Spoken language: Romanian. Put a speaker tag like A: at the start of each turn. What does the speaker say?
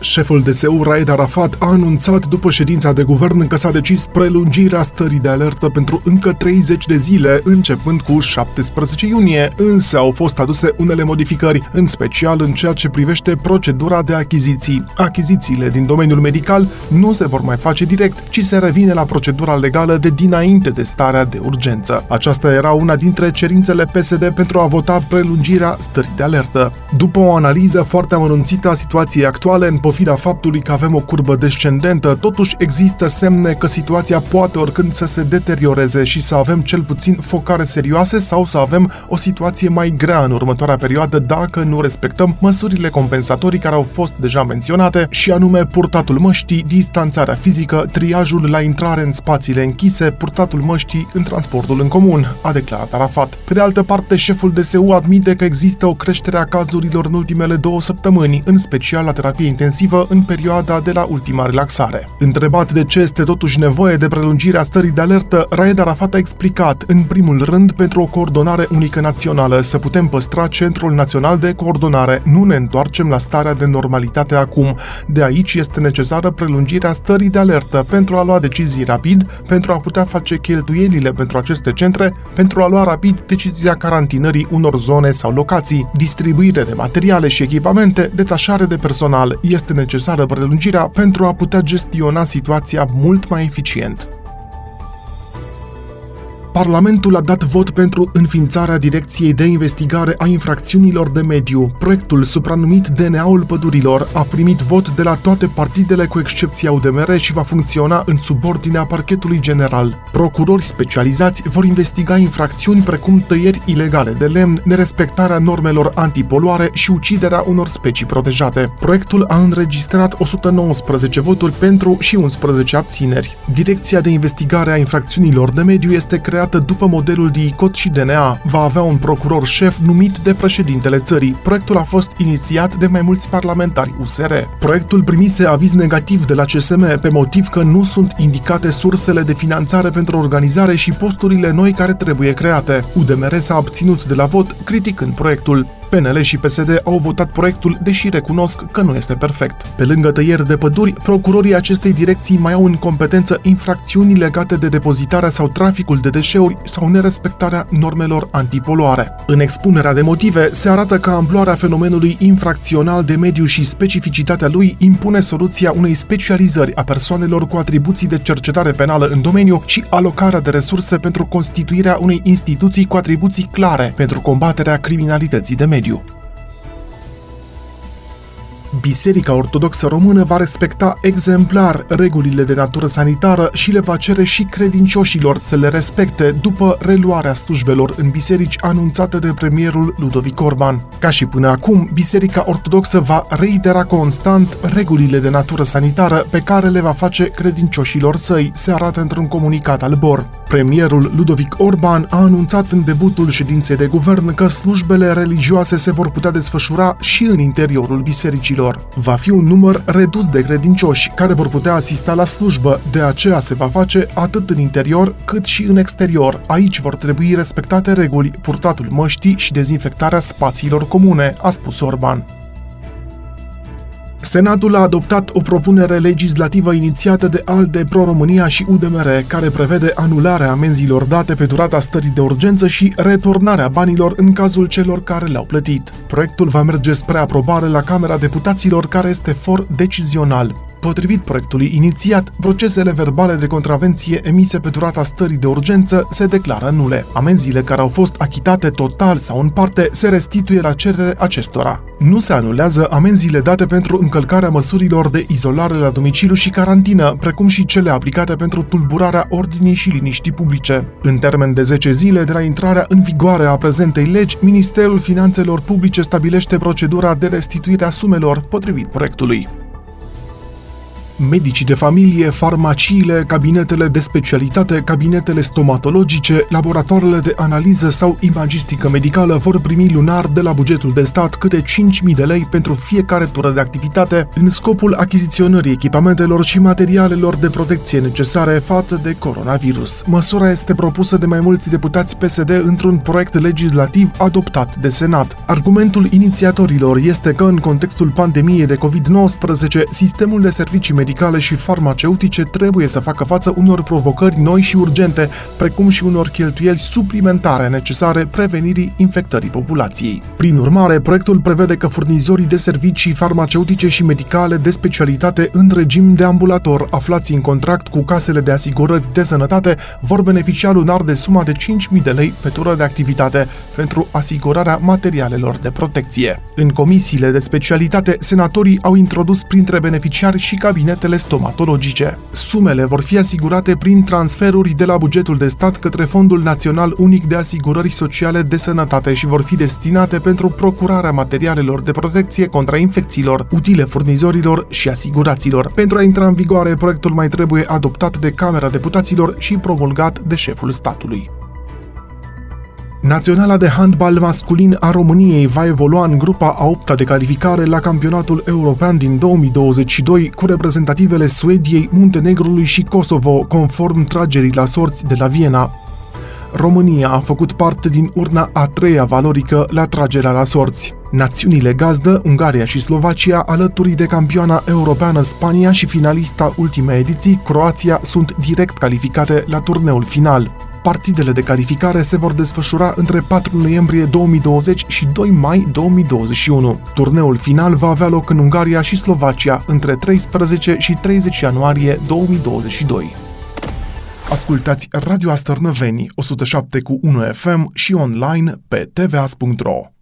A: Șeful DSU Raed Arafat a anunțat după ședința de guvern că s-a decis prelungirea stării de alertă pentru încă 30 de zile, începând cu 17 iunie, însă au fost aduse unele modificări, în special în ceea ce privește procedura de achiziții. Achizițiile din domeniul medical nu se vor mai face direct, ci se revine la procedura legală de dinainte de starea de urgență. Aceasta era una dintre cerințele PSD pentru a vota prelungirea stării de alertă. După o analiză foarte amănunțită a situației actuale în pofida faptului că avem o curbă descendentă, totuși există semne că situația poate oricând să se deterioreze și să avem cel puțin focare serioase sau să avem o situație mai grea în următoarea perioadă dacă nu respectăm măsurile compensatorii care au fost deja menționate și anume purtatul măștii, distanțarea fizică, triajul la intrare în spațiile închise, purtatul măștii în transportul în comun, a declarat Arafat. Pe de altă parte, șeful DSU admite că există o creștere a cazurilor în ultimele două săptămâni, în special la terapie intensivă intensivă în perioada de la ultima relaxare. Întrebat de ce este totuși nevoie de prelungirea stării de alertă, Raed Arafat a explicat, în primul rând, pentru o coordonare unică națională, să putem păstra Centrul Național de Coordonare. Nu ne întoarcem la starea de normalitate acum. De aici este necesară prelungirea stării de alertă pentru a lua decizii rapid, pentru a putea face cheltuielile pentru aceste centre, pentru a lua rapid decizia carantinării unor zone sau locații, distribuire de materiale și echipamente, detașare de personal. Este este necesară prelungirea pentru a putea gestiona situația mult mai eficient. Parlamentul a dat vot pentru înființarea Direcției de Investigare a Infracțiunilor de Mediu. Proiectul, supranumit DNA-ul Pădurilor, a primit vot de la toate partidele cu excepția UDMR și va funcționa în subordinea parchetului general. Procurori specializați vor investiga infracțiuni precum tăieri ilegale de lemn, nerespectarea normelor antipoluare și uciderea unor specii protejate. Proiectul a înregistrat 119 voturi pentru și 11 abțineri. Direcția de Investigare a Infracțiunilor de Mediu este creată creată după modelul DICOT și DNA, va avea un procuror șef numit de președintele țării. Proiectul a fost inițiat de mai mulți parlamentari USR. Proiectul primise aviz negativ de la CSM pe motiv că nu sunt indicate sursele de finanțare pentru organizare și posturile noi care trebuie create. UDMR s-a abținut de la vot, criticând proiectul. PNL și PSD au votat proiectul, deși recunosc că nu este perfect. Pe lângă tăieri de păduri, procurorii acestei direcții mai au în competență infracțiuni legate de depozitarea sau traficul de deșeuri sau nerespectarea normelor antipoluare. În expunerea de motive, se arată că amploarea fenomenului infracțional de mediu și specificitatea lui impune soluția unei specializări a persoanelor cu atribuții de cercetare penală în domeniu și alocarea de resurse pentru constituirea unei instituții cu atribuții clare pentru combaterea criminalității de mediu mediu. Biserica Ortodoxă Română va respecta exemplar regulile de natură sanitară și le va cere și credincioșilor să le respecte după reluarea slujbelor în biserici anunțate de premierul Ludovic Orban. Ca și până acum, Biserica Ortodoxă va reitera constant regulile de natură sanitară pe care le va face credincioșilor săi, se arată într-un comunicat al BOR. Premierul Ludovic Orban a anunțat în debutul ședinței de guvern că slujbele religioase se vor putea desfășura și în interiorul bisericilor lor. Va fi un număr redus de credincioși care vor putea asista la slujbă, de aceea se va face atât în interior cât și în exterior. Aici vor trebui respectate reguli, purtatul măștii și dezinfectarea spațiilor comune, a spus Orban. Senatul a adoptat o propunere legislativă inițiată de ALDE Pro-România și UDMR, care prevede anularea amenzilor date pe durata stării de urgență și returnarea banilor în cazul celor care le-au plătit. Proiectul va merge spre aprobare la Camera Deputaților, care este for decizional. Potrivit proiectului inițiat, procesele verbale de contravenție emise pe durata stării de urgență se declară nule. Amenziile care au fost achitate total sau în parte se restituie la cerere acestora. Nu se anulează amenziile date pentru încălcarea măsurilor de izolare la domiciliu și carantină, precum și cele aplicate pentru tulburarea ordinii și liniștii publice. În termen de 10 zile de la intrarea în vigoare a prezentei legi, Ministerul Finanțelor Publice stabilește procedura de restituire a sumelor potrivit proiectului. Medicii de familie, farmaciile, cabinetele de specialitate, cabinetele stomatologice, laboratoarele de analiză sau imagistică medicală vor primi lunar de la bugetul de stat câte 5.000 de lei pentru fiecare tură de activitate în scopul achiziționării echipamentelor și materialelor de protecție necesare față de coronavirus. Măsura este propusă de mai mulți deputați PSD într-un proiect legislativ adoptat de Senat. Argumentul inițiatorilor este că în contextul pandemiei de COVID-19, sistemul de servicii medicale și farmaceutice trebuie să facă față unor provocări noi și urgente, precum și unor cheltuieli suplimentare necesare prevenirii infectării populației. Prin urmare, proiectul prevede că furnizorii de servicii farmaceutice și medicale de specialitate în regim de ambulator aflați în contract cu casele de asigurări de sănătate vor beneficia lunar de suma de 5.000 de lei pe tură de activitate pentru asigurarea materialelor de protecție. În comisiile de specialitate, senatorii au introdus printre beneficiari și cabinetele stomatologice. Sumele vor fi asigurate prin transferuri de la bugetul de stat către Fondul Național Unic de Asigurări Sociale de Sănătate și vor fi destinate pentru procurarea materialelor de protecție contra infecțiilor, utile furnizorilor și asiguraților. Pentru a intra în vigoare, proiectul mai trebuie adoptat de Camera Deputaților și promulgat de șeful statului. Naționala de handbal masculin a României va evolua în grupa a opta de calificare la campionatul european din 2022 cu reprezentativele Suediei, Muntenegrului și Kosovo, conform tragerii la sorți de la Viena. România a făcut parte din urna a treia valorică la tragerea la sorți. Națiunile gazdă, Ungaria și Slovacia, alături de campioana europeană Spania și finalista ultimei ediții, Croația, sunt direct calificate la turneul final. Partidele de calificare se vor desfășura între 4 noiembrie 2020 și 2 mai 2021. Turneul final va avea loc în Ungaria și Slovacia între 13 și 30 ianuarie 2022. Ascultați Radio Astărnăveni 107 cu 1 FM și online pe tvas.ro.